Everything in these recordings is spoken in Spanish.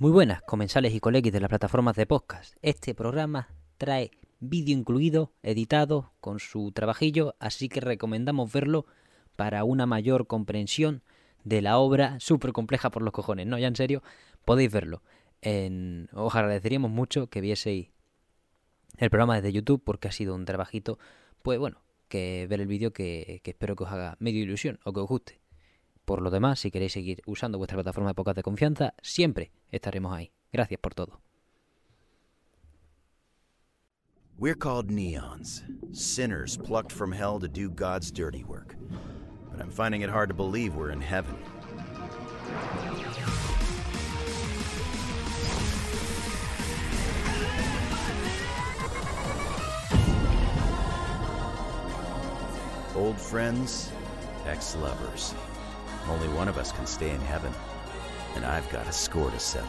Muy buenas, comensales y colegas de las plataformas de podcast. Este programa trae vídeo incluido, editado, con su trabajillo, así que recomendamos verlo para una mayor comprensión de la obra súper compleja por los cojones. No, ya en serio, podéis verlo. En... Os agradeceríamos mucho que vieseis el programa desde YouTube porque ha sido un trabajito, pues bueno, que ver el vídeo que, que espero que os haga medio ilusión o que os guste. Por lo demás, si queréis seguir usando vuestra plataforma de podcast de confianza, siempre estaremos ahí. Gracias por todo. We're called neons, sinners plucked from hell to do God's dirty work. But I'm finding it hard to believe we're in heaven. Old friends, ex lovers. Only one of us can stay in heaven, and I've got a score to settle.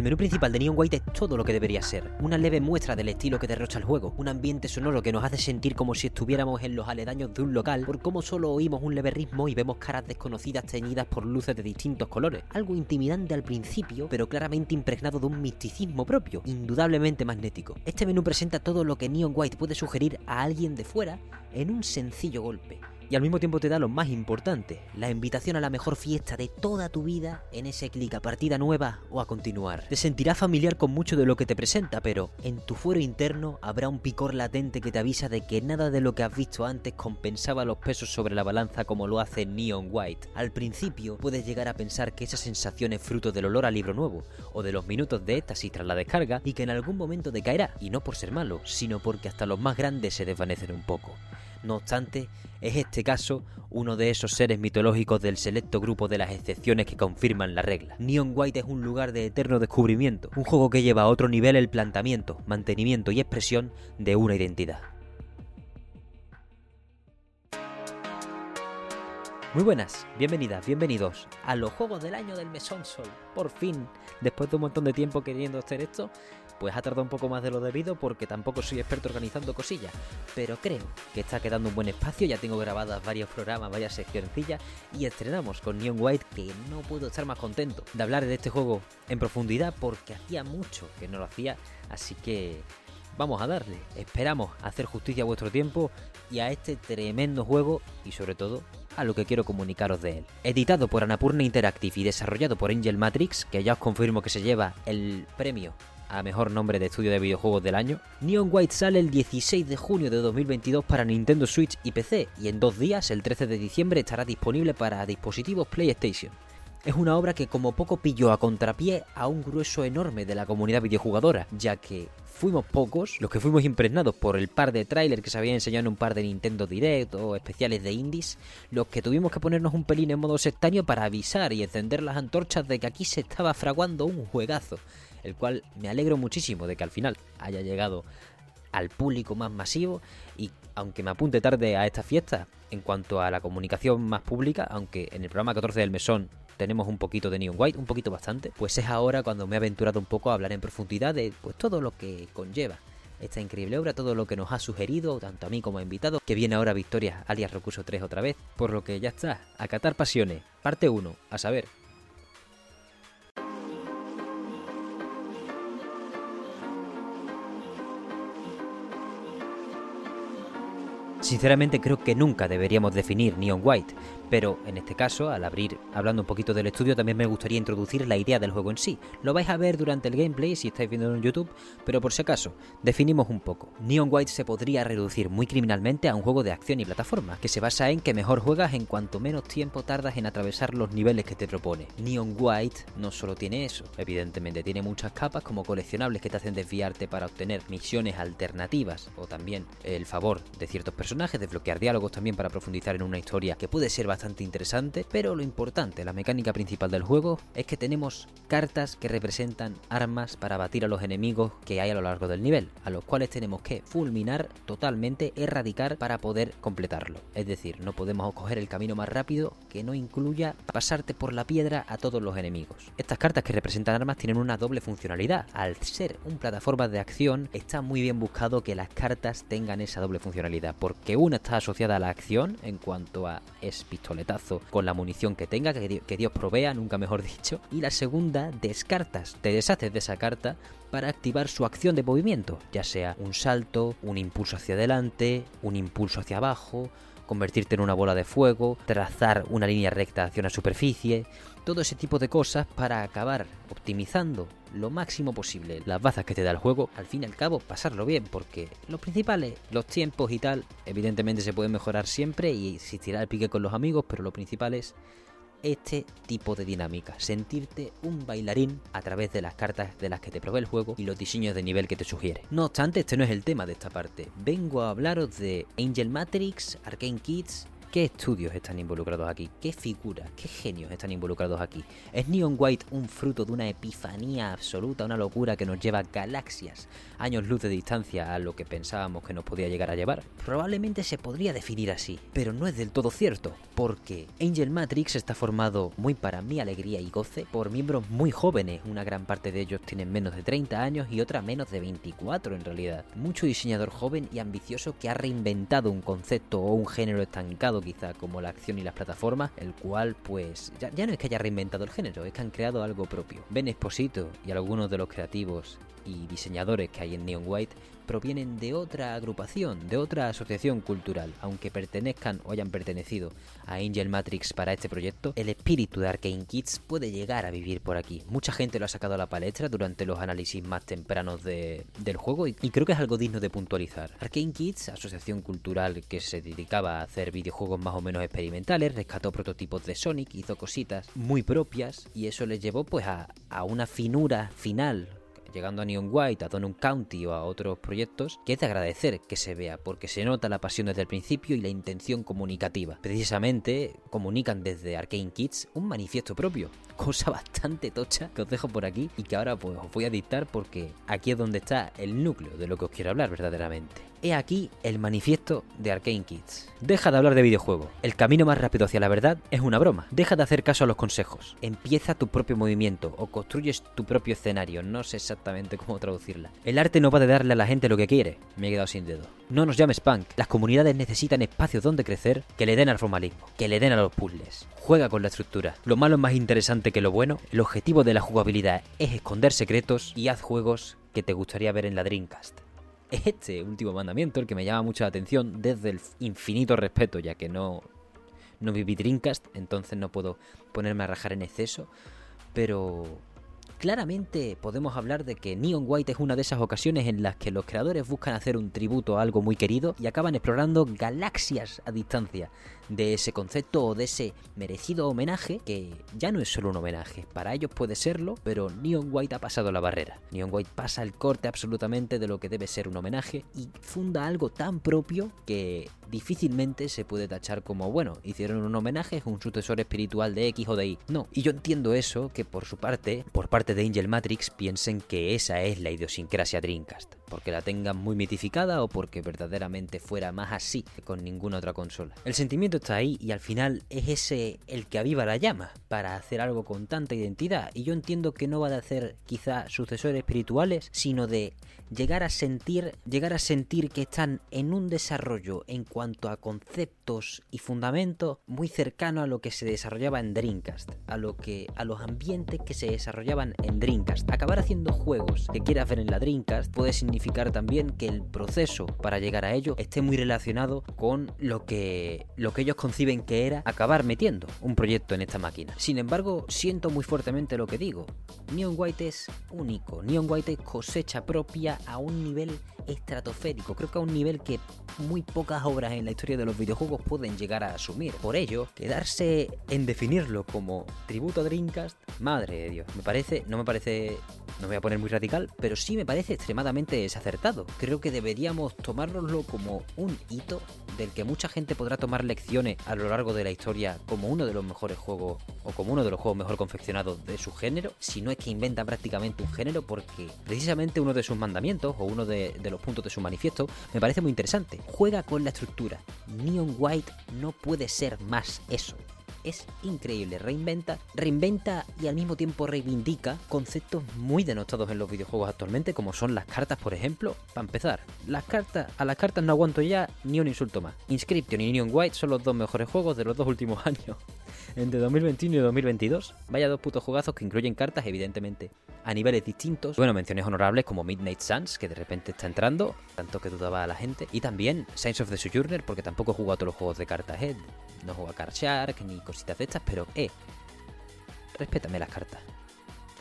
El menú principal de Neon White es todo lo que debería ser. Una leve muestra del estilo que derrocha el juego. Un ambiente sonoro que nos hace sentir como si estuviéramos en los aledaños de un local por cómo solo oímos un leve ritmo y vemos caras desconocidas teñidas por luces de distintos colores. Algo intimidante al principio, pero claramente impregnado de un misticismo propio, indudablemente magnético. Este menú presenta todo lo que Neon White puede sugerir a alguien de fuera en un sencillo golpe y al mismo tiempo te da lo más importante, la invitación a la mejor fiesta de toda tu vida en ese clic a partida nueva o a continuar. Te sentirás familiar con mucho de lo que te presenta, pero en tu fuero interno habrá un picor latente que te avisa de que nada de lo que has visto antes compensaba los pesos sobre la balanza como lo hace Neon White. Al principio puedes llegar a pensar que esa sensación es fruto del olor a libro nuevo o de los minutos de éxtasis tras la descarga y que en algún momento decaerá, y no por ser malo, sino porque hasta los más grandes se desvanecen un poco. No obstante, es este caso uno de esos seres mitológicos del selecto grupo de las excepciones que confirman la regla. Neon White es un lugar de eterno descubrimiento, un juego que lleva a otro nivel el planteamiento, mantenimiento y expresión de una identidad. Muy buenas, bienvenidas, bienvenidos a los Juegos del Año del Mesón Sol. Por fin, después de un montón de tiempo queriendo hacer esto, pues ha tardado un poco más de lo debido porque tampoco soy experto organizando cosillas, pero creo que está quedando un buen espacio, ya tengo grabadas varios programas, varias seccioncillas y estrenamos con Neon White que no puedo estar más contento de hablar de este juego en profundidad porque hacía mucho que no lo hacía, así que vamos a darle, esperamos hacer justicia a vuestro tiempo y a este tremendo juego y sobre todo a lo que quiero comunicaros de él. Editado por Anapurna Interactive y desarrollado por Angel Matrix, que ya os confirmo que se lleva el premio a mejor nombre de estudio de videojuegos del año, Neon White sale el 16 de junio de 2022 para Nintendo Switch y PC y en dos días, el 13 de diciembre, estará disponible para dispositivos PlayStation. Es una obra que como poco pilló a contrapié a un grueso enorme de la comunidad videojugadora, ya que fuimos pocos los que fuimos impregnados por el par de trailers que se habían enseñado en un par de Nintendo Direct o especiales de indies, los que tuvimos que ponernos un pelín en modo sectario para avisar y encender las antorchas de que aquí se estaba fraguando un juegazo, el cual me alegro muchísimo de que al final haya llegado al público más masivo y aunque me apunte tarde a esta fiesta en cuanto a la comunicación más pública, aunque en el programa 14 del mesón tenemos un poquito de Neon White, un poquito bastante, pues es ahora cuando me he aventurado un poco a hablar en profundidad de pues todo lo que conlleva esta increíble obra, todo lo que nos ha sugerido, tanto a mí como a invitados, que viene ahora Victoria, alias Recurso 3 otra vez, por lo que ya está, Acatar Pasiones, parte 1, a saber, Sinceramente creo que nunca deberíamos definir Neon White, Pero en este caso, al abrir, hablando un poquito del estudio, también me gustaría introducir la idea del juego en sí. Lo vais a ver durante el gameplay si estáis viendo en YouTube, pero por si acaso, definimos un poco. Neon White se podría reducir muy criminalmente a un juego de acción y plataforma, que se basa en que mejor juegas en cuanto menos tiempo tardas en atravesar los niveles que te propone. Neon White no solo tiene eso, evidentemente tiene muchas capas como coleccionables que te hacen desviarte para obtener misiones alternativas o también el favor de ciertos personajes, desbloquear diálogos también para profundizar en una historia que puede ser bastante interesante, pero lo importante, la mecánica principal del juego es que tenemos cartas que representan armas para batir a los enemigos que hay a lo largo del nivel, a los cuales tenemos que fulminar totalmente, erradicar para poder completarlo. Es decir, no podemos coger el camino más rápido que no incluya pasarte por la piedra a todos los enemigos. Estas cartas que representan armas tienen una doble funcionalidad. Al ser un plataforma de acción, está muy bien buscado que las cartas tengan esa doble funcionalidad, porque una está asociada a la acción en cuanto a es pistoletazo con la munición que tenga, que Dios provea, nunca mejor dicho, y la segunda descartas, te deshaces de esa carta para activar su acción de movimiento, ya sea un salto, un impulso hacia adelante, un impulso hacia abajo, convertirte en una bola de fuego, trazar una línea recta hacia una superficie, todo ese tipo de cosas para acabar optimizando lo máximo posible las bazas que te da el juego, al fin y al cabo pasarlo bien, porque lo principal los tiempos y tal, evidentemente se pueden mejorar siempre y existirá el pique con los amigos, pero lo principal es este tipo de dinámica, sentirte un bailarín a través de las cartas de las que te provee el juego y los diseños de nivel que te sugiere. No obstante, este no es el tema de esta parte. Vengo a hablaros de Angel Matrix, Arcane Kids ¿Qué estudios están involucrados aquí? ¿Qué figuras, qué genios están involucrados aquí? ¿Es Neon White un fruto de una epifanía absoluta, una locura que nos lleva galaxias, años luz de distancia a lo que pensábamos que nos podía llegar a llevar? Probablemente se podría definir así, pero no es del todo cierto, porque Angel Matrix está formado, muy para mi alegría y goce, por miembros muy jóvenes, una gran parte de ellos tienen menos de 30 años y otra menos de 24 en realidad. Mucho diseñador joven y ambicioso que ha reinventado un concepto o un género estancado quizá como la acción y las plataformas, el cual pues ya, ya no es que haya reinventado el género, es que han creado algo propio. Ben Esposito y algunos de los creativos y diseñadores que hay en Neon White provienen de otra agrupación, de otra asociación cultural, aunque pertenezcan o hayan pertenecido a Angel Matrix para este proyecto, el espíritu de Arcane Kids puede llegar a vivir por aquí. Mucha gente lo ha sacado a la palestra durante los análisis más tempranos del juego y, y creo que es algo digno de puntualizar. Arcane Kids, asociación cultural que se dedicaba a hacer videojuegos más o menos experimentales, rescató prototipos de Sonic, hizo cositas muy propias y eso les llevó pues a, a una finura final llegando a Neon White, a Donut County o a otros proyectos, que es de agradecer que se vea, porque se nota la pasión desde el principio y la intención comunicativa. Precisamente comunican desde Arcane Kids un manifiesto propio, cosa bastante tocha que os dejo por aquí y que ahora pues os voy a dictar porque aquí es donde está el núcleo de lo que os quiero hablar verdaderamente. He aquí el manifiesto de Arcane Kids. Deja de hablar de videojuegos. El camino más rápido hacia la verdad es una broma. Deja de hacer caso a los consejos. Empieza tu propio movimiento o construyes tu propio escenario. No sé exactamente cómo traducirla. El arte no va de darle a la gente lo que quiere. Me he quedado sin dedo. No nos llames punk. Las comunidades necesitan espacios donde crecer que le den al formalismo, que le den a los puzzles. Juega con la estructura. Lo malo es más interesante que lo bueno. El objetivo de la jugabilidad es esconder secretos y haz juegos que te gustaría ver en la Dreamcast este último mandamiento, el que me llama mucho la atención desde el infinito respeto, ya que no, no viví Dreamcast, entonces no puedo ponerme a rajar en exceso, pero claramente podemos hablar de que Neon White es una de esas ocasiones en las que los creadores buscan hacer un tributo a algo muy querido y acaban explorando galaxias a distancia de ese concepto o de ese merecido homenaje que ya no es solo un homenaje. Para ellos puede serlo, pero Neon White ha pasado la barrera. Neon White pasa el corte absolutamente de lo que debe ser un homenaje y funda algo tan propio que difícilmente se puede tachar como, bueno, hicieron un homenaje, es un sucesor espiritual de X o de Y. No, y yo entiendo eso, que por su parte, por parte de Angel Matrix, piensen que esa es la idiosincrasia Dreamcast porque la tengan muy mitificada o porque verdaderamente fuera más así que con ninguna otra consola. El sentimiento está ahí y al final es ese el que aviva la llama para hacer algo con tanta identidad y yo entiendo que no va de hacer quizá sucesores espirituales, sino de llegar a sentir, llegar a sentir que están en un desarrollo en cuanto a conceptos y fundamentos muy cercano a lo que se desarrollaba en Dreamcast, a lo que a los ambientes que se desarrollaban en Dreamcast. Acabar haciendo juegos que quieras ver en la Dreamcast puede significar también que el proceso para llegar a ello esté muy relacionado con lo que lo que ellos conciben que era acabar metiendo un proyecto en esta máquina. Sin embargo, siento muy fuertemente lo que digo. Neon White es único. Neon White es cosecha propia a un nivel estratosférico. Creo que a un nivel que muy pocas obras en la historia de los videojuegos pueden llegar a asumir. Por ello, quedarse en definirlo como tributo a Dreamcast, madre de Dios, me parece, no me parece, no me voy a poner muy radical, pero sí me parece extremadamente desacertado. Creo que deberíamos tomárnoslo como un hito del que mucha gente podrá tomar lecciones a lo largo de la historia como uno de los mejores juegos o como uno de los juegos mejor confeccionados de su género, si no es que inventa prácticamente un género porque precisamente uno de sus mandamientos o uno de, de los puntos de su manifiesto me parece muy interesante. Juega con la estructura. Neon White no puede ser más eso es increíble. Reinventa, reinventa y al mismo tiempo reivindica conceptos muy denostados en los videojuegos actualmente, como son las cartas, por ejemplo. Para empezar, las cartas, a las cartas no aguanto ya ni un insulto más. Inscription y Neon White son los dos mejores juegos de los dos últimos años. Entre 2021 y 2022. Vaya dos putos jugazos que incluyen cartas, evidentemente, a niveles distintos. Bueno, menciones honorables como Midnight Suns, que de repente está entrando, tanto que dudaba a la gente. Y también Science of the Sojourner, porque tampoco he jugado a todos los juegos de cartas, ¿eh? No juego a Card Shark ni cositas de estas, pero, eh, respétame las cartas.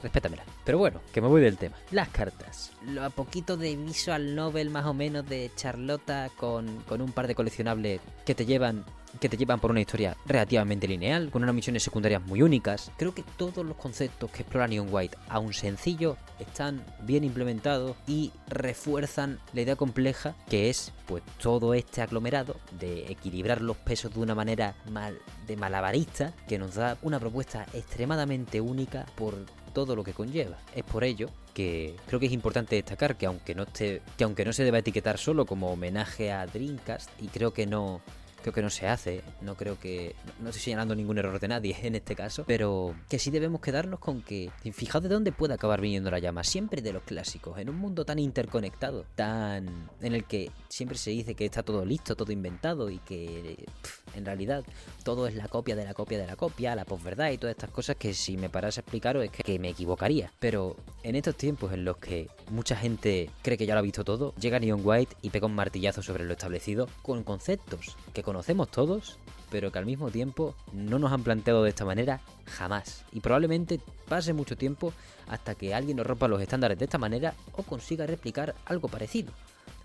Respétamelas. Pero bueno, que me voy del tema. Las cartas. Lo a poquito de visual novel más o menos de Charlotta con, con un par de coleccionables que te llevan que te llevan por una historia relativamente lineal, con unas misiones secundarias muy únicas. Creo que todos los conceptos que explora Neon White, aun sencillo, están bien implementados y refuerzan la idea compleja que es pues todo este aglomerado de equilibrar los pesos de una manera mal, de malabarista que nos da una propuesta extremadamente única por todo lo que conlleva. Es por ello que creo que es importante destacar que aunque no esté, que aunque no se deba etiquetar solo como homenaje a Dreamcast y creo que no creo que no se hace, no creo que no estoy señalando ningún error de nadie en este caso, pero que sí debemos quedarnos con que fijaos de dónde puede acabar viniendo la llama, siempre de los clásicos, en un mundo tan interconectado, tan en el que siempre se dice que está todo listo, todo inventado y que en realidad todo es la copia de la copia de la copia, la posverdad y todas estas cosas que si me parase a explicaros es que, que me equivocaría, pero en estos tiempos en los que mucha gente cree que ya lo ha visto todo, llega Neon White y pega un martillazo sobre lo establecido con conceptos que conocemos todos, pero que al mismo tiempo no nos han planteado de esta manera jamás. Y probablemente pase mucho tiempo hasta que alguien nos rompa los estándares de esta manera o consiga replicar algo parecido.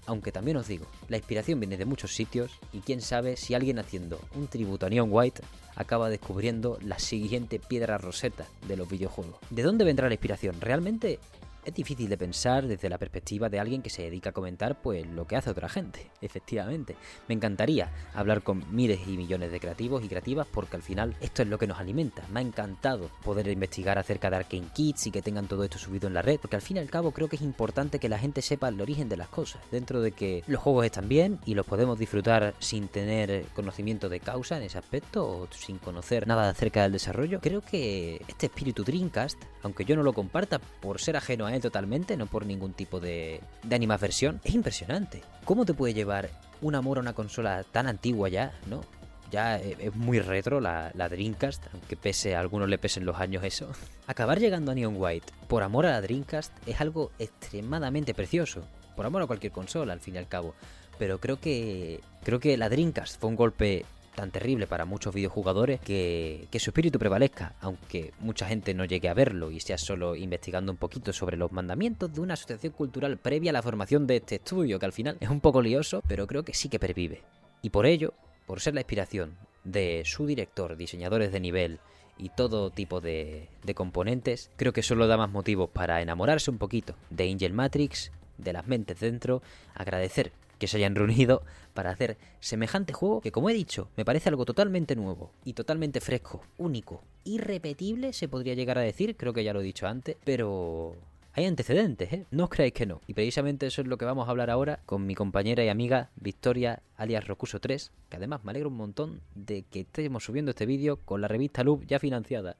Aunque también os digo, la inspiración viene de muchos sitios y quién sabe si alguien haciendo un tributo a Neon White acaba descubriendo la siguiente piedra roseta de los videojuegos. ¿De dónde vendrá la inspiración? Realmente es difícil de pensar desde la perspectiva de alguien que se dedica a comentar pues lo que hace otra gente, efectivamente. Me encantaría hablar con miles y millones de creativos y creativas porque al final esto es lo que nos alimenta. Me ha encantado poder investigar acerca de Arkane Kids y que tengan todo esto subido en la red, porque al fin y al cabo creo que es importante que la gente sepa el origen de las cosas, dentro de que los juegos están bien y los podemos disfrutar sin tener conocimiento de causa en ese aspecto o sin conocer nada acerca del desarrollo. Creo que este espíritu Dreamcast, aunque yo no lo comparta por ser ajeno a él totalmente, no por ningún tipo de, de animaversión, es impresionante. ¿Cómo te puede llevar un amor a una consola tan antigua ya, no? Ya es muy retro la, la, Dreamcast, aunque pese a algunos le pesen los años eso. Acabar llegando a Neon White por amor a la Dreamcast es algo extremadamente precioso. Por amor a cualquier consola, al fin y al cabo. Pero creo que. Creo que la Dreamcast fue un golpe tan terrible para muchos videojugadores que, su espíritu prevalezca, aunque mucha gente no llegue a verlo y sea solo investigando un poquito sobre los mandamientos de una asociación cultural previa a la formación de este estudio, que al final es un poco lioso, pero creo que sí que pervive. Y por ello, por ser la inspiración de su director, diseñadores de nivel y todo tipo de, de componentes, creo que solo da más motivos para enamorarse un poquito de Angel Matrix, de las mentes dentro, agradecer que se hayan reunido para hacer semejante juego que, como he dicho, me parece algo totalmente nuevo y totalmente fresco, único, irrepetible, se podría llegar a decir, creo que ya lo he dicho antes, pero hay antecedentes, ¿eh? No os creáis que no. Y precisamente eso es lo que vamos a hablar ahora con mi compañera y amiga Victoria, alias Rocuso 3, que además me alegra un montón de que estemos subiendo este vídeo con la revista Loop ya financiada.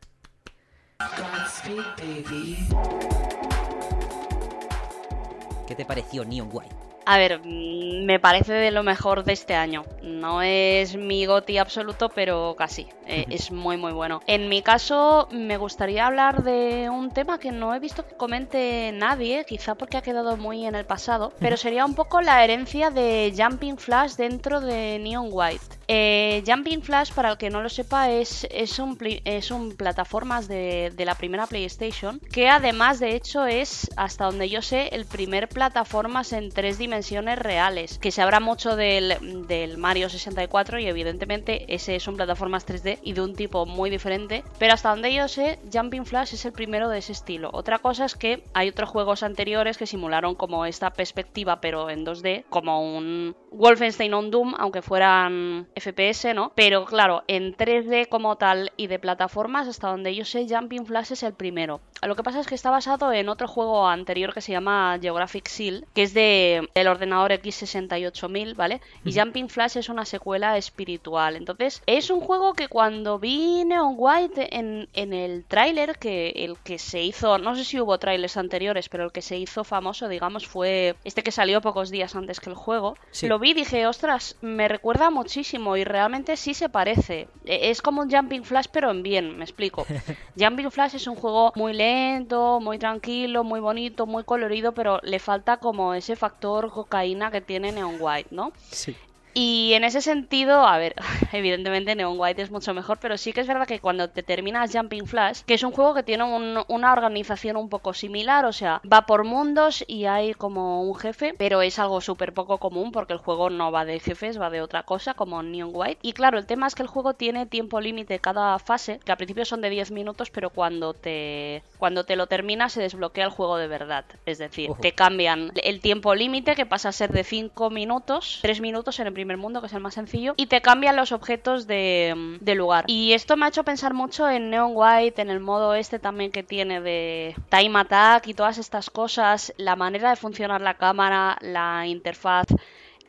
¿Qué te pareció Neon White? A ver, mm, me parece de lo mejor de este año. No es mi goti absoluto, pero casi. Eh, es muy, muy bueno. En mi caso, me gustaría hablar de un tema que no he visto que comente nadie, quizá porque ha quedado muy en el pasado, pero sería un poco la herencia de Jumping Flash dentro de Neon White. Eh, Jumping Flash, para el que no lo sepa, es, es, un, es un plataformas de, de la primera PlayStation, que además, de hecho, es, hasta donde yo sé, el primer plataformas en tres dimensiones reales, que se habla mucho del, del Mario 64 y evidentemente ese es un plataformas 3D y de un tipo muy diferente, pero hasta donde yo sé, Jumping Flash es el primero de ese estilo. Otra cosa es que hay otros juegos anteriores que simularon como esta perspectiva, pero en 2D, como un Wolfenstein on Doom, aunque fueran FPS, ¿no? Pero claro, en 3D como tal y de plataformas, hasta donde yo sé, Jumping Flash es el primero. Lo que pasa es que está basado en otro juego anterior que se llama Geographic Seal, que es de el ordenador X68000, ¿vale? Y Jumping Flash es una secuela espiritual. Entonces, es un juego que cuando vi Neon White en, en el tráiler, que el que se hizo, no sé si hubo trailers anteriores, pero el que se hizo famoso, digamos, fue este que salió pocos días antes que el juego. Lo vi y dije, ostras, me recuerda muchísimo y realmente sí se parece. E, es como un Jumping Flash, pero en bien, me explico. Jumping Flash es un juego muy lento, muy tranquilo, muy bonito, muy colorido, pero le falta como ese factor cocaína que tiene Neon White, ¿no? Sí. Y en ese sentido, a ver, evidentemente Neon White es mucho mejor, pero sí que es verdad que cuando te terminas Jumping Flash, que es un juego que tiene una organización un poco similar, o sea, va por mundos y hay como un jefe, pero es algo súper poco común porque el juego no va de jefes, va de otra cosa, como Neon White. Y claro, el tema es que el juego tiene tiempo límite cada fase, que al principio son de 10 minutos, pero cuando te, cuando te lo terminas se desbloquea el juego de verdad. Es decir, te cambian el tiempo límite, que pasa a ser de 5 minutos, 3 minutos en el primer mundo, que es el más sencillo, y te cambian los objetos de, de, lugar. Y esto me ha hecho pensar mucho en Neon White, en el modo este también que tiene de Time Attack y todas estas cosas, la manera de funcionar la cámara, la interfaz.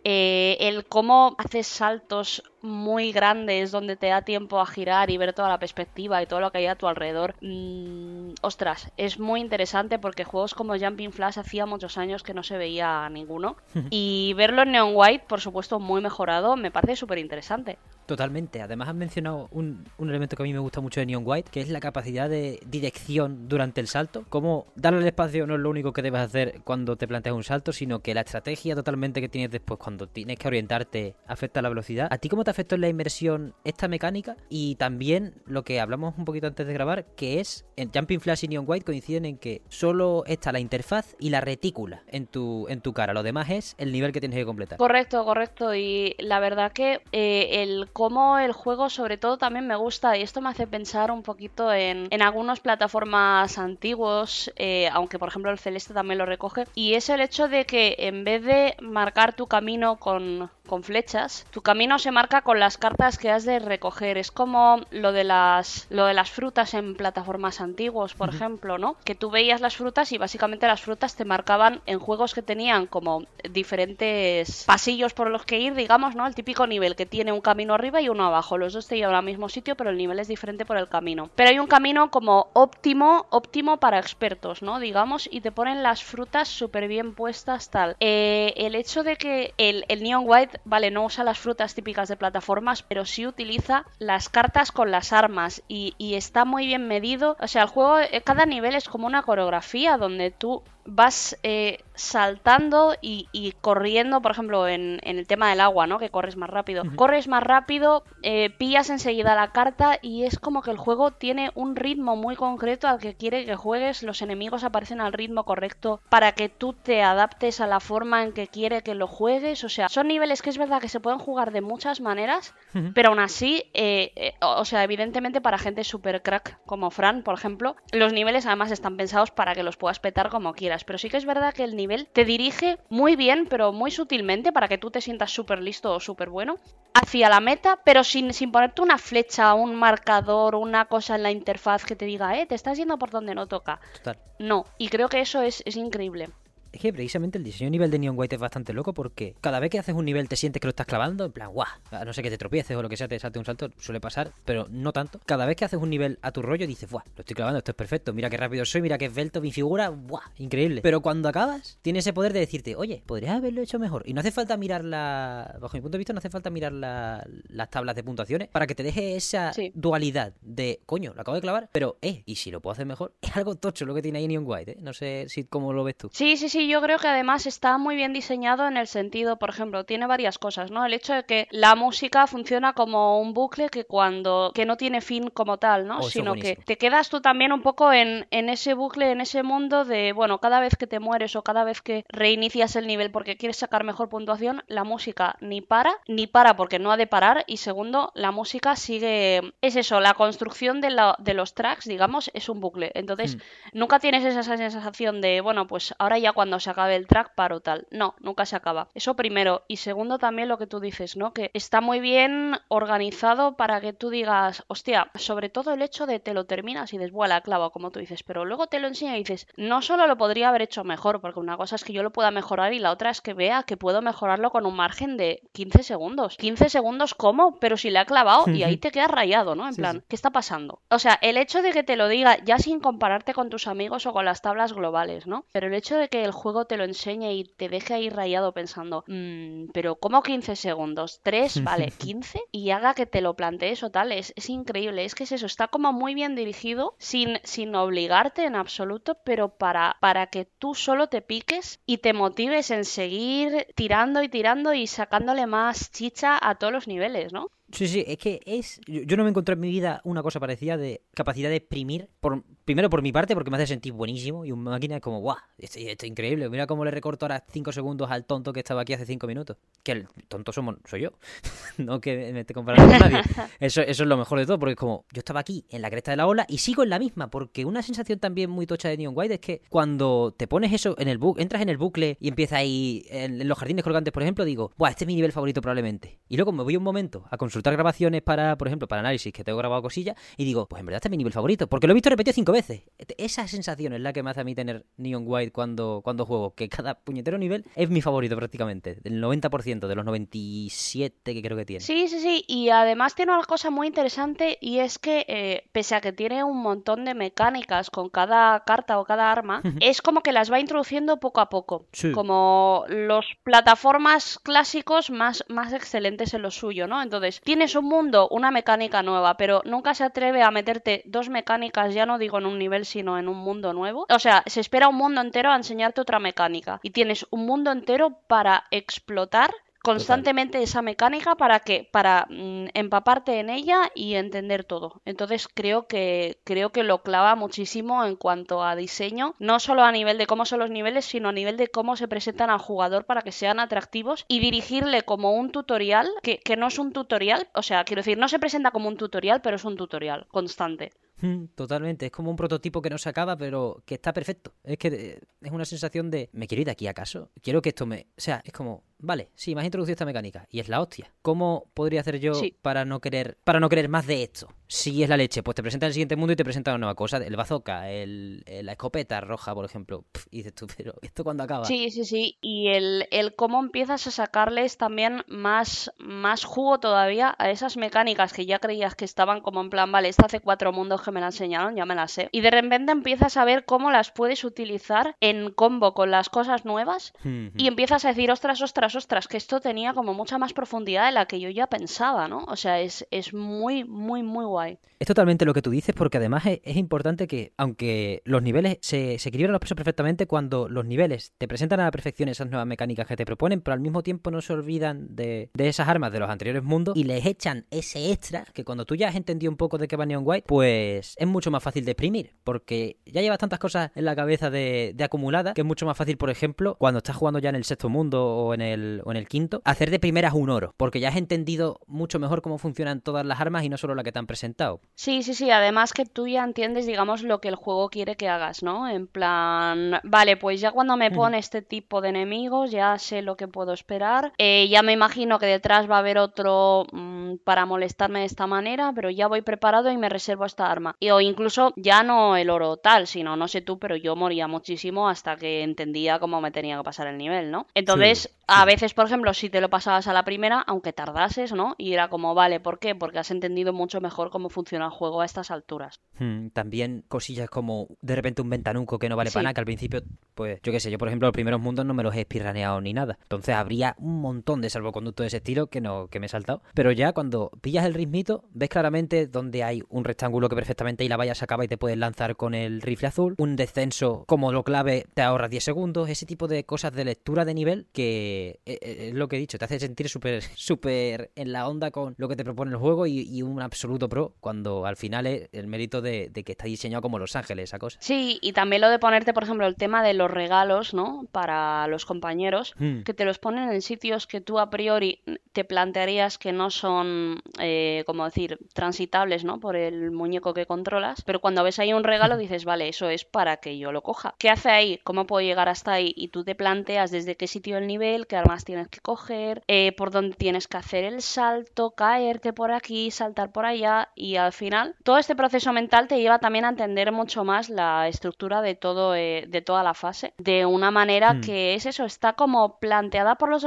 Eh, el cómo haces saltos muy grandes donde te da tiempo a girar y ver toda la perspectiva y todo lo que hay a tu alrededor. Mm, ostras, es muy interesante porque juegos como Jumping Flash hacía muchos años que no se veía ninguno. y verlo en Neon White, por supuesto, muy mejorado, me parece súper interesante. Totalmente. Además has mencionado un, un, elemento que a mí me gusta mucho de Neon White, que es la capacidad de dirección durante el salto. Como darle el espacio no es lo único que debes hacer cuando te planteas un salto, sino que la estrategia totalmente que tienes después cuando tienes que orientarte afecta a la velocidad. ¿A ti cómo te afectó en la inmersión esta mecánica? Y también lo que hablamos un poquito antes de grabar, que es en Jumping Flash y Neon White coinciden en que solo está la interfaz y la retícula en tu, en tu cara. Lo demás es el nivel que tienes que completar. Correcto, correcto. Y la verdad que eh, el cómo el juego sobre todo también me gusta y esto me hace pensar un poquito en, en algunas plataformas antiguos, eh, aunque por ejemplo el Celeste también lo recoge, y es el hecho de que en vez de marcar tu camino con, con flechas, tu camino se marca con las cartas que has de recoger. Es como lo de las, lo de las frutas en plataformas antiguos, por ejemplo, ¿no? Que tú veías las frutas y básicamente las frutas te marcaban en juegos que tenían como diferentes pasillos por los que ir, digamos, ¿no? El típico nivel que tiene un camino arriba y uno abajo. Los dos te llevan al mismo sitio, pero el nivel es diferente por el camino. Pero hay un camino como óptimo, óptimo para expertos, ¿no? Digamos, y te ponen las frutas súper bien puestas, tal. Eh, el hecho de que el, el Neon White, vale, no usa las frutas típicas de plataformas, pero sí utiliza las cartas con las armas y, y está muy bien medido. O sea, el juego, eh, cada nivel es como una coreografía donde tú vas eh, saltando y, y, corriendo, por ejemplo, en, en, el tema del agua, ¿no? Que corres más rápido. Uh -huh. Corres más rápido, eh, pillas enseguida la carta y es como que el juego tiene un ritmo muy concreto al que quiere que juegues. Los enemigos aparecen al ritmo correcto para que tú te adaptes a la forma en que quiere que lo juegues. O sea, son niveles que es verdad que se pueden jugar de muchas maneras, uh -huh. pero aún así, eh, eh, o sea, evidentemente para gente super crack como Fran, por ejemplo, los niveles además están pensados para que los puedas petar como quieras pero sí que es verdad que el nivel te dirige muy bien, pero muy sutilmente, para que tú te sientas súper listo o súper bueno, hacia la meta, pero sin, sin ponerte una flecha, un marcador, una cosa en la interfaz que te diga, eh, te estás yendo por donde no toca. Total. No, y creo que eso es, es increíble. Es que precisamente el diseño nivel de Neon White es bastante loco porque cada vez que haces un nivel te sientes que lo estás clavando, en plan, guau, a no sé que te tropieces o lo que sea, te salte un salto, suele pasar, pero no tanto. Cada vez que haces un nivel a tu rollo dices, guau, lo estoy clavando, esto es perfecto, mira qué rápido soy, mira qué esbelto mi figura, guau, increíble. Pero cuando acabas, tiene ese poder de decirte, oye, podrías haberlo hecho mejor. Y no hace falta mirar la, bajo mi punto de vista, no hace falta mirar la- las tablas de puntuaciones para que te deje esa Sí. dualidad de, coño, lo acabo de clavar, pero, eh, y si lo puedo hacer mejor, es algo tocho lo que tiene ahí Neon White, ¿eh? No sé si cómo lo ves tú. Sí, sí, sí, yo creo que además está muy bien diseñado en el sentido, por ejemplo, tiene varias cosas, ¿no? El hecho de que la música funciona como un bucle que cuando que no tiene fin como tal, ¿no? Oh, Sino que te quedas tú también un poco en, en ese bucle, en ese mundo de, bueno, cada vez que te mueres o cada vez que reinicias el nivel porque quieres sacar mejor puntuación, la música ni para, ni para porque no ha de parar y segundo, la música sigue, es eso, la construcción de, la- de los tracks, digamos, es un bucle. Entonces, Hmm. Nunca tienes esa sensación de, bueno, pues ahora ya cuando se acabe el track paro tal. No, nunca se acaba. Eso primero. Y segundo también lo que tú dices, ¿no? Que está muy bien organizado para que tú digas, hostia, sobre todo el hecho de te lo terminas y dices, la clavo, como tú dices, pero luego te lo enseña y dices, no solo lo podría haber hecho mejor, porque una cosa es que yo lo pueda mejorar y la otra es que vea que puedo mejorarlo con un margen de 15 segundos. 15 segundos, ¿cómo? Pero si le ha clavado y ahí te quedas rayado, ¿no? En Sí, plan, sí. ¿qué está pasando? O sea, el hecho de que te lo diga ya sin compararte con tus amigos o con las tablas globales, ¿no? Pero el hecho de que el juego te lo enseñe y te deje ahí rayado pensando, "Mm, pero ¿cómo 15 segundos? ¿3? Vale, 15 y haga que te lo plantees o tal, es, es increíble. Es que es eso, está como muy bien dirigido sin, sin obligarte en absoluto, pero para, para que tú solo te piques y te motives en seguir tirando y tirando y sacándole más chicha a todos los niveles, ¿no? Sí, sí, es que es. Yo, no me encontré en mi vida una cosa parecida de capacidad de exprimir. Por, primero por mi parte, porque me hace sentir buenísimo. Y una máquina es como, guau, esto, esto es increíble. Mira cómo le recorto ahora 5 segundos al tonto que estaba aquí hace 5 minutos. Que el tonto somos, soy yo. no que me esté comparando con nadie. Eso, eso es lo mejor de todo, porque es como, yo estaba aquí en la cresta de la ola y sigo en la misma. Porque una sensación también muy tocha de Neon White es que cuando te pones eso en el bucle, entras en el bucle y empiezas ahí en, en los jardines colgantes, por ejemplo, digo, guau, este es mi nivel favorito probablemente. Y luego me voy un momento a consultar grabaciones para, por ejemplo, para análisis, que tengo grabado cosillas, y digo, pues en verdad este es mi nivel favorito, porque lo he visto repetido cinco veces. Esa sensación es la que me hace a mí tener Neon White cuando, cuando juego, que cada puñetero nivel es mi favorito prácticamente, del 90% de los 97 que creo que tiene. Sí, sí, sí, y además tiene una cosa muy interesante y es que eh, pese a que tiene un montón de mecánicas con cada carta o cada arma, es como que las va introduciendo poco a poco, Sí. como los plataformas clásicos más, más excelentes en lo suyo, ¿no? Entonces, tienes un mundo, una mecánica nueva, pero nunca se atreve a meterte dos mecánicas, ya no digo en un nivel, sino en un mundo nuevo. O sea, se espera un mundo entero a enseñarte otra mecánica y tienes un mundo entero para explotar constantemente esa mecánica para que para mm, empaparte en ella y entender todo. Entonces creo que creo que lo clava muchísimo en cuanto a diseño, no solo a nivel de cómo son los niveles, sino a nivel de cómo se presentan al jugador para que sean atractivos y dirigirle como un tutorial que, que no es un tutorial, o sea, quiero decir, no se presenta como un tutorial, pero es un tutorial constante. Mm, Totalmente, es como un prototipo que no se acaba, pero que está perfecto. Es que eh, es una sensación de, ¿me quiero ir de aquí acaso? Quiero que esto me... O sea, es como, vale, sí, me has introducido esta mecánica y es la hostia. ¿Cómo podría hacer yo Sí. para no querer para no querer más de esto? Si es la leche, pues te presenta el siguiente mundo y te presenta una nueva cosa, el bazooka, el, el- la escopeta roja, por ejemplo. Pf, y dices tú, pero ¿esto cuándo acaba? Sí, sí, sí. Y el, el cómo empiezas a sacarles también más, más jugo todavía a esas mecánicas que ya creías que estaban como en plan, vale, esta hace cuatro mundos que me la enseñaron, ya me la sé. Y de repente empiezas a ver cómo las puedes utilizar en combo con las cosas nuevas. Y empiezas a decir, ostras, ostras, ostras, que esto tenía como mucha más profundidad de la que yo ya pensaba, ¿no? O sea, es, es muy, muy, muy guay. Es totalmente lo que tú dices, porque además es, importante que, aunque los niveles se, se equilibran los pesos perfectamente, cuando los niveles te presentan a la perfección esas nuevas mecánicas que te proponen, pero al mismo tiempo no se olvidan de, de esas armas de los anteriores mundos y les echan ese extra que cuando tú ya has entendido un poco de qué va Neon White, pues es mucho más fácil de exprimir, porque ya llevas tantas cosas en la cabeza de, de acumulada que es mucho más fácil, por ejemplo, cuando estás jugando ya en el sexto mundo o en el, o en el quinto, hacer de primeras un oro, porque ya has entendido mucho mejor cómo funcionan todas las armas y no solo la que te han presentado. Sí, sí, sí, además que tú ya entiendes, digamos, lo que el juego quiere que hagas, ¿no? En plan, vale, pues ya cuando me pone este tipo de enemigos, ya sé lo que puedo esperar. Eh, ya me imagino que detrás va a haber otro mm, para molestarme de esta manera, pero ya voy preparado y me reservo esta arma. Y, o incluso ya no el oro tal, sino no sé tú, pero yo moría muchísimo hasta que entendía cómo me tenía que pasar el nivel, ¿no? Entonces, a veces, por ejemplo, si te lo pasabas a la primera, aunque tardases, ¿no? Y era como, vale, ¿por qué? Porque has entendido mucho mejor cómo funciona el juego a estas alturas. Hmm, también cosillas como de repente un ventanuco que no vale para nada, que al principio, pues yo qué sé, yo por ejemplo los primeros mundos no me los he espirraneado ni nada. Entonces habría un montón de salvoconductos de ese estilo que no que me he saltado. Pero ya cuando pillas el ritmito, ves claramente donde hay un rectángulo que perfectamente y la valla se acaba y te puedes lanzar con el rifle azul. Un descenso como lo clave te ahorra 10 segundos. Ese tipo de cosas de lectura de nivel que eh, eh, es lo que he dicho, te hace sentir súper súper en la onda con lo que te propone el juego y, un absoluto pro cuando al final es el mérito de, que está diseñado como Los Ángeles, esa cosa. Sí, y también lo de ponerte, por ejemplo, el tema de los regalos, ¿no? Para los compañeros, hmm. que te los ponen en sitios que tú a priori te plantearías que no son, eh, como decir, transitables, ¿no? Por el muñeco que controlas, pero cuando ves ahí un regalo dices, vale, eso es para que yo lo coja. ¿Qué hace ahí? ¿Cómo puedo llegar hasta ahí? Y tú te planteas desde qué sitio del nivel, qué armas tienes que coger, eh, por dónde tienes que hacer el salto, caerte por aquí, saltar por allá, y al final todo este proceso mental te lleva también a entender mucho más la estructura de todo, eh, de toda la fase, de una manera hmm. que es eso, está como planteada por los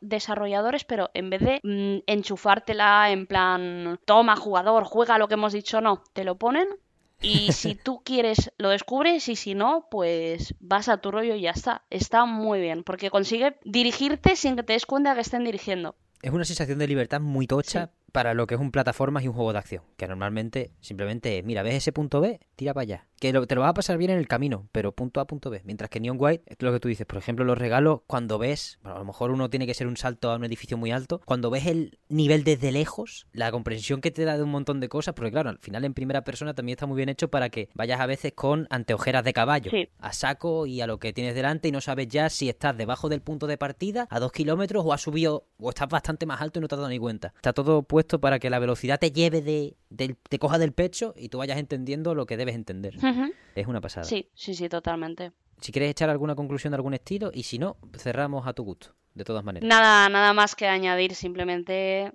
desarrolladores, pero en vez de mm, enchufártela en plan, toma jugador, juega lo que hemos dicho, no, te lo ponen y si tú quieres, lo descubres y si no, pues vas a tu rollo y ya está. Está muy bien, porque consigue dirigirte sin que te des cuenta que estén dirigiendo. Es una sensación de libertad muy tocha, para lo que es un plataformas y un juego de acción. Que normalmente simplemente, mira, ves ese punto B, tira para allá. Que te lo va a pasar bien en el camino, pero punto A, punto B. Mientras que Neon White, es lo que tú dices, por ejemplo, los regalos, cuando ves, a lo mejor uno tiene que ser un salto a un edificio muy alto, cuando ves el nivel desde lejos, la comprensión que te da de un montón de cosas, porque claro, al final en primera persona también está muy bien hecho para que vayas a veces con anteojeras de caballo, a saco y a lo que tienes delante y no sabes ya si estás debajo del punto de partida, a dos kilómetros o has subido o estás bastante más alto y no te has dado ni cuenta. Está todo puesto para que la velocidad te lleve de, te coja del pecho y tú vayas entendiendo lo que debes entender. Es una pasada. Sí, sí, sí, totalmente. Si quieres echar alguna conclusión de algún estilo y si no, cerramos a tu gusto, de todas maneras. Nada, nada más que añadir, simplemente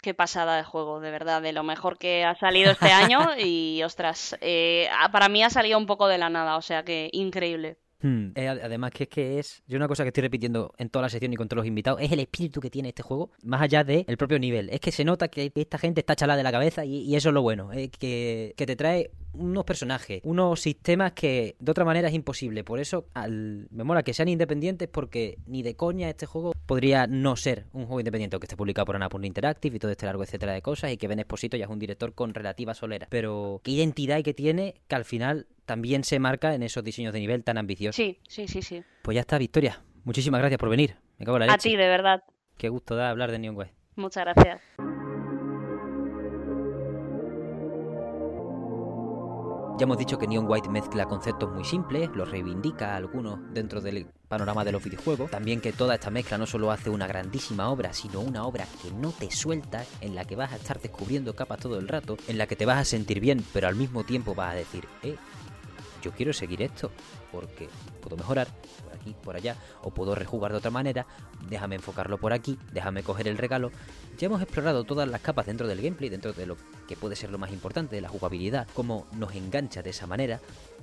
qué pasada de juego, de verdad, de lo mejor que ha salido este año y ostras, eh, para mí ha salido un poco de la nada, o sea que increíble. Hmm. además que es que es, yo una cosa que estoy repitiendo en toda la sesión y con todos los invitados, es el espíritu que tiene este juego, más allá del el propio nivel. Es que se nota que esta gente está chalada de la cabeza y, eso es lo bueno, es que, que, te trae unos personajes, unos sistemas que de otra manera es imposible. Por eso al, me mola que sean independientes porque ni de coña este juego podría no ser un juego independiente, que esté publicado por Anapurna Interactive y todo este largo etcétera de cosas y que Ben Esposito ya es un director con relativa solera. Pero qué identidad hay que tiene que al final también se marca en esos diseños de nivel tan ambiciosos. Sí, sí, sí, sí. Pues ya está, Victoria. Muchísimas gracias por venir. Me cago en la leche. A ti, de verdad. Qué gusto da hablar de Neon West. Muchas gracias. Ya hemos dicho que Neon White mezcla conceptos muy simples, los reivindica algunos dentro del panorama de los videojuegos. También que toda esta mezcla no solo hace una grandísima obra, sino una obra que no te suelta, en la que vas a estar descubriendo capas todo el rato, en la que te vas a sentir bien, pero al mismo tiempo vas a decir, eh, yo quiero seguir esto, porque puedo mejorar por aquí, por allá, o puedo rejugar de otra manera, déjame enfocarlo por aquí, déjame coger el regalo. Ya hemos explorado todas las capas dentro del gameplay, dentro de lo que puede ser lo más importante, de la jugabilidad, cómo nos engancha de esa manera,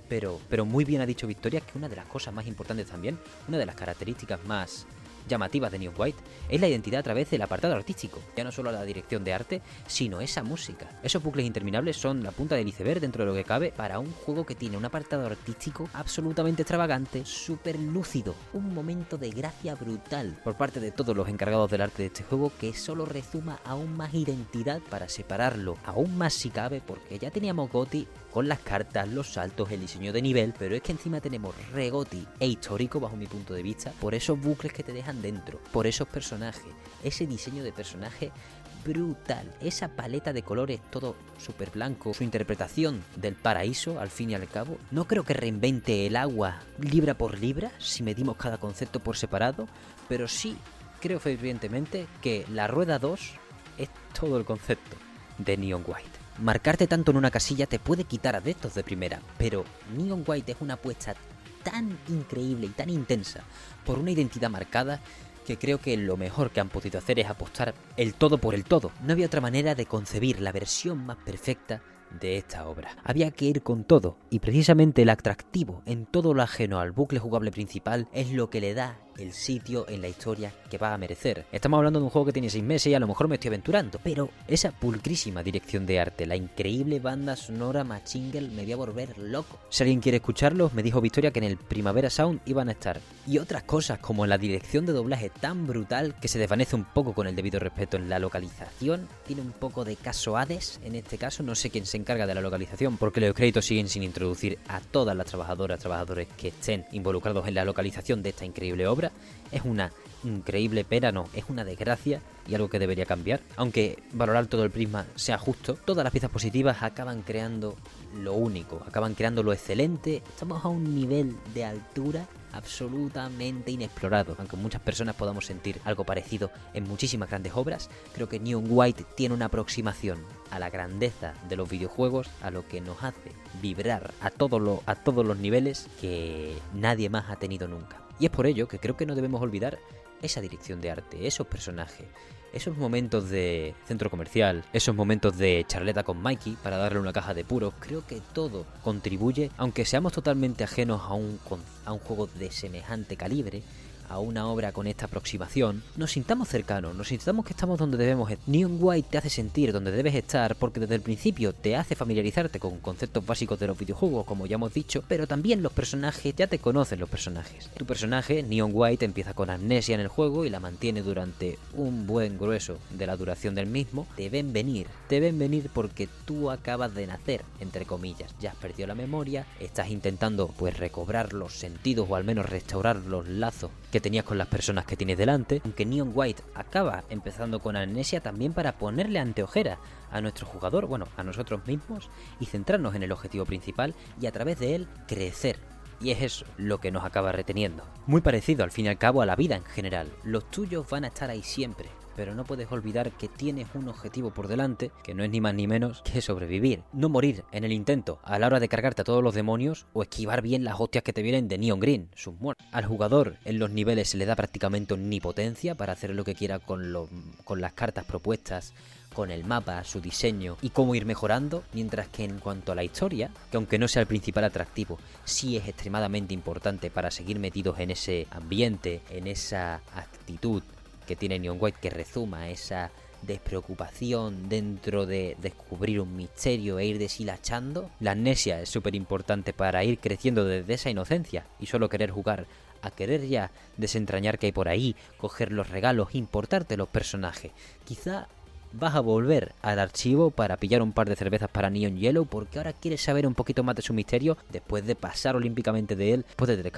pero, pero muy bien ha dicho Victoria que una de las cosas más importantes también, una de las características más llamativas de New White es la identidad a través del apartado artístico, ya no solo la dirección de arte, sino esa música. Esos bucles interminables son la punta del iceberg dentro de lo que cabe para un juego que tiene un apartado artístico absolutamente extravagante, súper lúcido, un momento de gracia brutal por parte de todos los encargados del arte de este juego que solo rezuma aún más identidad para separarlo aún más si cabe porque ya teníamos Goti con las cartas, los saltos, el diseño de nivel, pero es que encima tenemos regoti e histórico bajo mi punto de vista por esos bucles que te dejan dentro, por esos personajes, ese diseño de personaje brutal, esa paleta de colores todo súper blanco, su interpretación del paraíso al fin y al cabo, no creo que reinvente el agua libra por libra si medimos cada concepto por separado, pero sí creo fervientemente que la rueda 2 es todo el concepto de Neon White. Marcarte tanto en una casilla te puede quitar adeptos de primera, pero Neon White es una apuesta tan increíble y tan intensa por una identidad marcada que creo que lo mejor que han podido hacer es apostar el todo por el todo. No había otra manera de concebir la versión más perfecta de esta obra. Había que ir con todo, y precisamente el atractivo en todo lo ajeno al bucle jugable principal es lo que le da el sitio en la historia que va a merecer. Estamos hablando de un juego que tiene 6 meses y a lo mejor me estoy aventurando, pero esa pulcrísima dirección de arte, la increíble banda sonora Machingle me voy a volver loco. Si alguien quiere escucharlos, me dijo Victoria que en el Primavera Sound iban a estar. Y otras cosas como la dirección de doblaje tan brutal que se desvanece un poco con el debido respeto en la localización, tiene un poco de caso Hades en este caso, no sé quién se encarga de la localización porque los créditos siguen sin introducir a todas las trabajadoras, trabajadores que estén involucrados en la localización de esta increíble obra es una increíble pena, no, es una desgracia y algo que debería cambiar. Aunque valorar todo el prisma sea justo, todas las piezas positivas acaban creando lo único, acaban creando lo excelente. Estamos a un nivel de altura absolutamente inexplorado. Aunque muchas personas podamos sentir algo parecido en muchísimas grandes obras, creo que Neon White tiene una aproximación a la grandeza de los videojuegos, a lo que nos hace vibrar a todos los niveles que nadie más ha tenido nunca. Y es por ello que creo que no debemos olvidar esa dirección de arte, esos personajes, esos momentos de centro comercial, esos momentos de charleta con Mikey para darle una caja de puros, creo que todo contribuye, aunque seamos totalmente ajenos a un, a un juego de semejante calibre, a una obra con esta aproximación, nos sintamos cercanos, nos sintamos que estamos donde debemos estar. Neon White te hace sentir donde debes estar porque desde el principio te hace familiarizarte con conceptos básicos de los videojuegos, como ya hemos dicho, pero también los personajes ya te conocen los personajes. Tu personaje, Neon White, empieza con amnesia en el juego y la mantiene durante un buen grueso de la duración del mismo. Te ven venir, te ven venir porque tú acabas de nacer, entre comillas, ya has perdido la memoria, estás intentando pues recobrar los sentidos o al menos restaurar los lazos tenías con las personas que tienes delante, aunque Neon White acaba empezando con amnesia también para ponerle anteojera a nuestro jugador, bueno, a nosotros mismos, y centrarnos en el objetivo principal y a través de él crecer. Y es eso lo que nos acaba reteniendo. Muy parecido al fin y al cabo a la vida en general. Los tuyos van a estar ahí siempre, pero no puedes olvidar que tienes un objetivo por delante, que no es ni más ni menos que sobrevivir. No morir en el intento a la hora de cargarte a todos los demonios o esquivar bien las hostias que te vienen de Neon Green, sus muertos. Al jugador en los niveles se le da prácticamente omnipotencia para hacer lo que quiera con, con las cartas propuestas con el mapa, su diseño y cómo ir mejorando, mientras que en cuanto a la historia, que aunque no sea el principal atractivo, sí es extremadamente importante para seguir metidos en ese ambiente, en esa actitud que tiene Neon White que rezuma esa despreocupación dentro de descubrir un misterio e ir deshilachando. La amnesia es súper importante para ir creciendo desde esa inocencia y solo querer jugar a querer ya desentrañar que hay por ahí, coger los regalos, importarte los personajes. Quizá vas a volver al archivo para pillar un par de cervezas para Neon Yellow porque ahora quieres saber un poquito más de su misterio después de pasar olímpicamente de él después de tres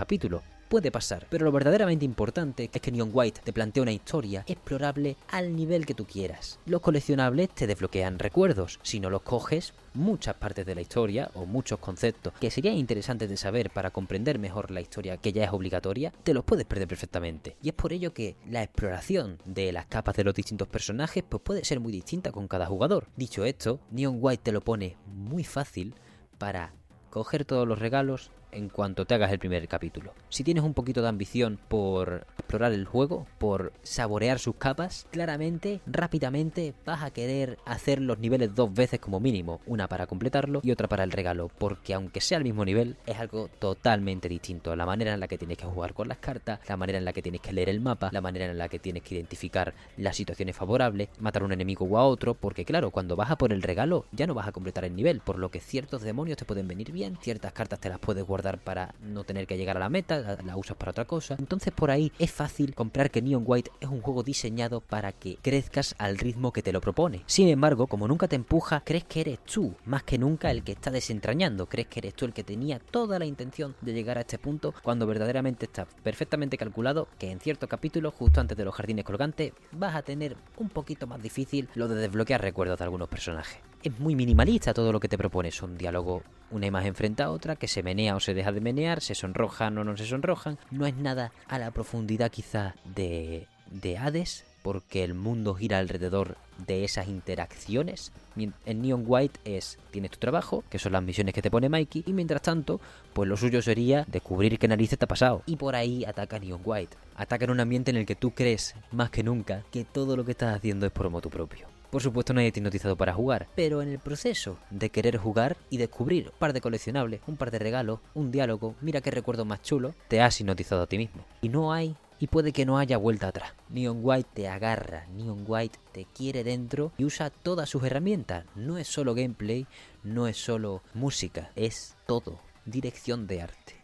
puede pasar, pero lo verdaderamente importante es que Neon White te plantea una historia explorable al nivel que tú quieras. Los coleccionables te desbloquean recuerdos, si no los coges, muchas partes de la historia o muchos conceptos que serían interesantes de saber para comprender mejor la historia que ya es obligatoria, te los puedes perder perfectamente. Y es por ello que la exploración de las capas de los distintos personajes pues puede ser muy distinta con cada jugador. Dicho esto, Neon White te lo pone muy fácil para coger todos los regalos, en cuanto te hagas el primer capítulo. Si tienes un poquito de ambición por explorar el juego, por saborear sus capas, claramente, rápidamente vas a querer hacer los niveles dos veces como mínimo, una para completarlo y otra para el regalo, porque aunque sea el mismo nivel, es algo totalmente distinto. La manera en la que tienes que jugar con las cartas, la manera en la que tienes que leer el mapa, la manera en la que tienes que identificar las situaciones favorables, matar a un enemigo o a otro, porque claro, cuando vas a por el regalo ya no vas a completar el nivel, por lo que ciertos demonios te pueden venir bien, ciertas cartas te las puedes guardar para no tener que llegar a la meta, la, usas para otra cosa. Entonces por ahí es fácil comprar que Neon White es un juego diseñado para que crezcas al ritmo que te lo propone. Sin embargo, como nunca te empuja, crees que eres tú, más que nunca el que está desentrañando, crees que eres tú el que tenía toda la intención de llegar a este punto, cuando verdaderamente está perfectamente calculado que en cierto capítulo, justo antes de los jardines colgantes, vas a tener un poquito más difícil lo de desbloquear recuerdos de algunos personajes. Es muy minimalista todo lo que te propone, es un diálogo una imagen frente a otra que se menea o se deja de menear, se sonrojan o no se sonrojan. No es nada a la profundidad quizá de, de Hades, porque el mundo gira alrededor de esas interacciones. En Neon White es, tienes tu trabajo, que son las misiones que te pone Mikey, y mientras tanto, pues lo suyo sería descubrir qué narices te ha pasado. Y por ahí ataca Neon White. Ataca en un ambiente en el que tú crees, más que nunca, que todo lo que estás haciendo es por motu propio. Por supuesto nadie te hipnotizado para jugar, pero en el proceso de querer jugar y descubrir un par de coleccionables, un par de regalos, un diálogo, mira qué recuerdo más chulo, te has hipnotizado a ti mismo. Y no hay y puede que no haya vuelta atrás. Neon White te agarra, Neon White te quiere dentro y usa todas sus herramientas. No es solo gameplay, no es solo música, es todo. Dirección de arte,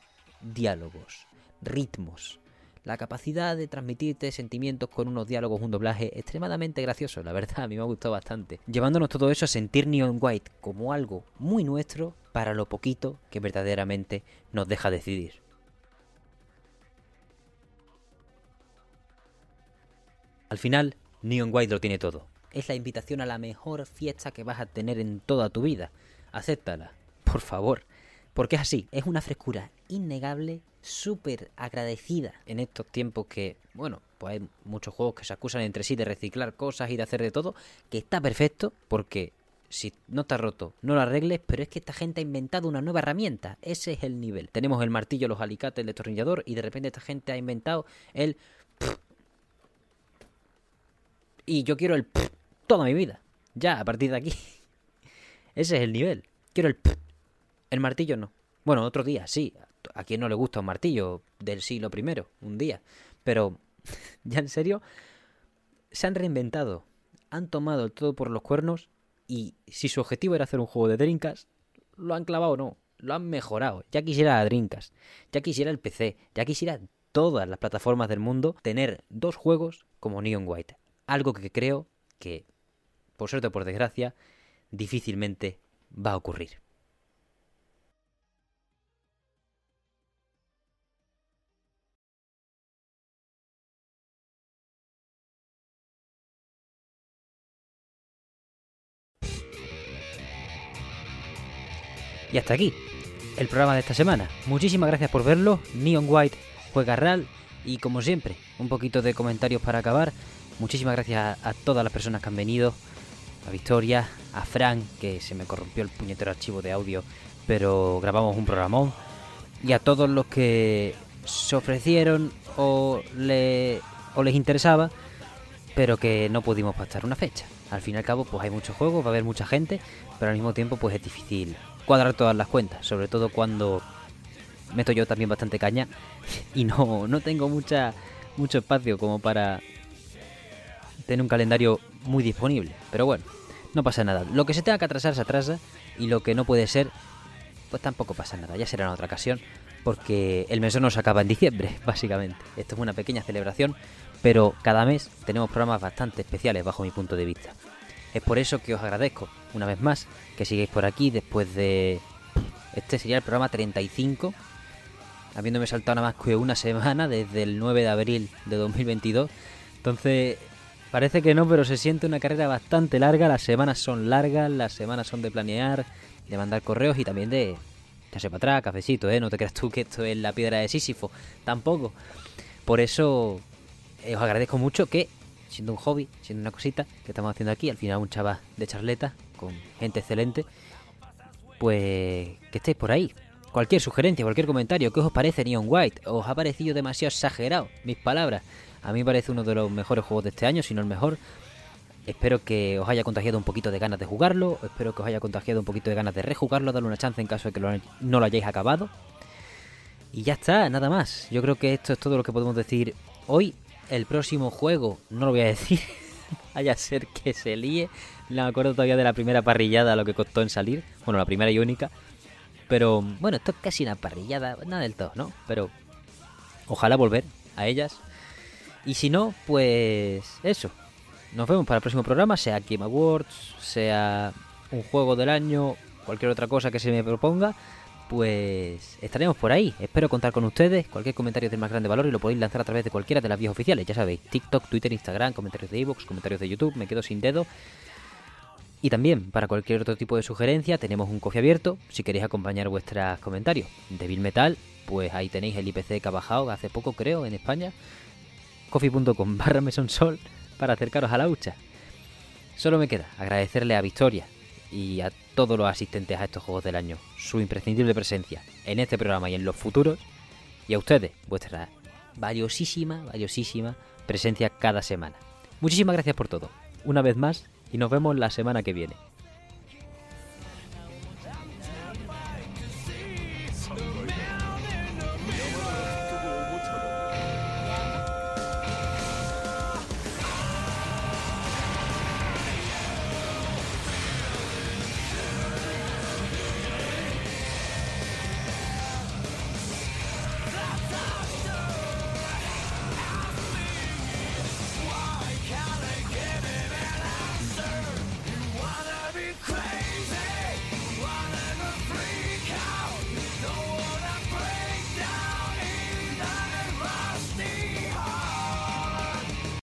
diálogos, ritmos, la capacidad de transmitirte sentimientos con unos diálogos, un doblaje extremadamente gracioso, la verdad, a mí me ha gustado bastante. Llevándonos todo eso a sentir Neon White como algo muy nuestro para lo poquito que verdaderamente nos deja decidir. Al final, Neon White lo tiene todo. Es la invitación a la mejor fiesta que vas a tener en toda tu vida. Acéptala, por favor. Porque es así, es una frescura innegable, súper agradecida en estos tiempos que, bueno, pues hay muchos juegos que se acusan entre sí de reciclar cosas y de hacer de todo, que está perfecto porque si no está roto, no lo arregles, pero es que esta gente ha inventado una nueva herramienta. Ese es el nivel. Tenemos el martillo, los alicates, el destornillador y de repente esta gente ha inventado el... Y yo quiero el... toda mi vida. Ya, a partir de aquí. Ese es el nivel. Quiero el... El martillo no. Bueno, otro día, sí. A quien no le gusta un martillo del siglo primero, un día. Pero, ya en serio, se han reinventado. Han tomado todo por los cuernos y si su objetivo era hacer un juego de Drinkas, lo han clavado no. Lo han mejorado. Ya quisiera la Drinkas, ya quisiera el PC, ya quisiera todas las plataformas del mundo tener dos juegos como Neon White. Algo que creo que, por suerte o por desgracia, difícilmente va a ocurrir. Y hasta aquí el programa de esta semana. Muchísimas gracias por verlo. Neon White juega real y como siempre, un poquito de comentarios para acabar. Muchísimas gracias a, todas las personas que han venido. A Victoria, a Frank, que se me corrompió el puñetero archivo de audio, pero grabamos un programón. Y a todos los que se ofrecieron o, le, o les interesaba, pero que no pudimos pactar una fecha. Al fin y al cabo, pues hay muchos juegos, va a haber mucha gente, pero al mismo tiempo, pues es difícil cuadrar todas las cuentas, sobre todo cuando meto yo también bastante caña y no, no tengo mucha, mucho espacio como para tener un calendario muy disponible. Pero bueno, no pasa nada. Lo que se tenga que atrasar se atrasa y lo que no puede ser, pues tampoco pasa nada. Ya será en otra ocasión porque el mes no se acaba en diciembre, básicamente. Esto es una pequeña celebración, pero cada mes tenemos programas bastante especiales bajo mi punto de vista. Es por eso que os agradezco una vez más que sigáis por aquí después de... Este sería el programa 35, habiéndome saltado nada más que una semana desde el 9 de abril de 2022. Entonces, parece que no, pero se siente una carrera bastante larga. Las semanas son largas, las semanas son de planear, de mandar correos y también de echarse para atrás, cafecito, ¿eh? No te creas tú que esto es la piedra de Sísifo, tampoco. Por eso eh, os agradezco mucho que siendo un hobby, siendo una cosita que estamos haciendo aquí, al final un chaval de charleta con gente excelente, pues que estéis por ahí. Cualquier sugerencia, cualquier comentario, ¿qué os parece Neon White? ¿Os ha parecido demasiado exagerado mis palabras? A mí me parece uno de los mejores juegos de este año, si no el mejor. Espero que os haya contagiado un poquito de ganas de jugarlo, espero que os haya contagiado un poquito de ganas de rejugarlo, darle una chance en caso de que no lo hayáis acabado. Y ya está, nada más. Yo creo que esto es todo lo que podemos decir hoy el próximo juego, no lo voy a decir, vaya a ser que se líe. No me acuerdo todavía de la primera parrillada, lo que costó en salir. Bueno, la primera y única. Pero bueno, esto es casi una parrillada, nada del todo, ¿no? Pero ojalá volver a ellas. Y si no, pues eso. Nos vemos para el próximo programa, sea Game Awards, sea un juego del año, cualquier otra cosa que se me proponga pues estaremos por ahí. Espero contar con ustedes. Cualquier comentario de más grande valor y lo podéis lanzar a través de cualquiera de las vías oficiales. Ya sabéis, TikTok, Twitter, Instagram, comentarios de iVoox, comentarios de YouTube. Me quedo sin dedo. Y también, para cualquier otro tipo de sugerencia, tenemos un coffee abierto. Si queréis acompañar vuestros comentarios de Bill Metal, pues ahí tenéis el IPC que ha bajado hace poco, creo, en España. coffee.com barra mesonsol para acercaros a la hucha. Solo me queda agradecerle a Victoria y a todos los asistentes a estos Juegos del Año su imprescindible presencia en este programa y en los futuros, y a ustedes vuestra valiosísima, valiosísima presencia cada semana. Muchísimas gracias por todo. Una vez más y nos vemos la semana que viene.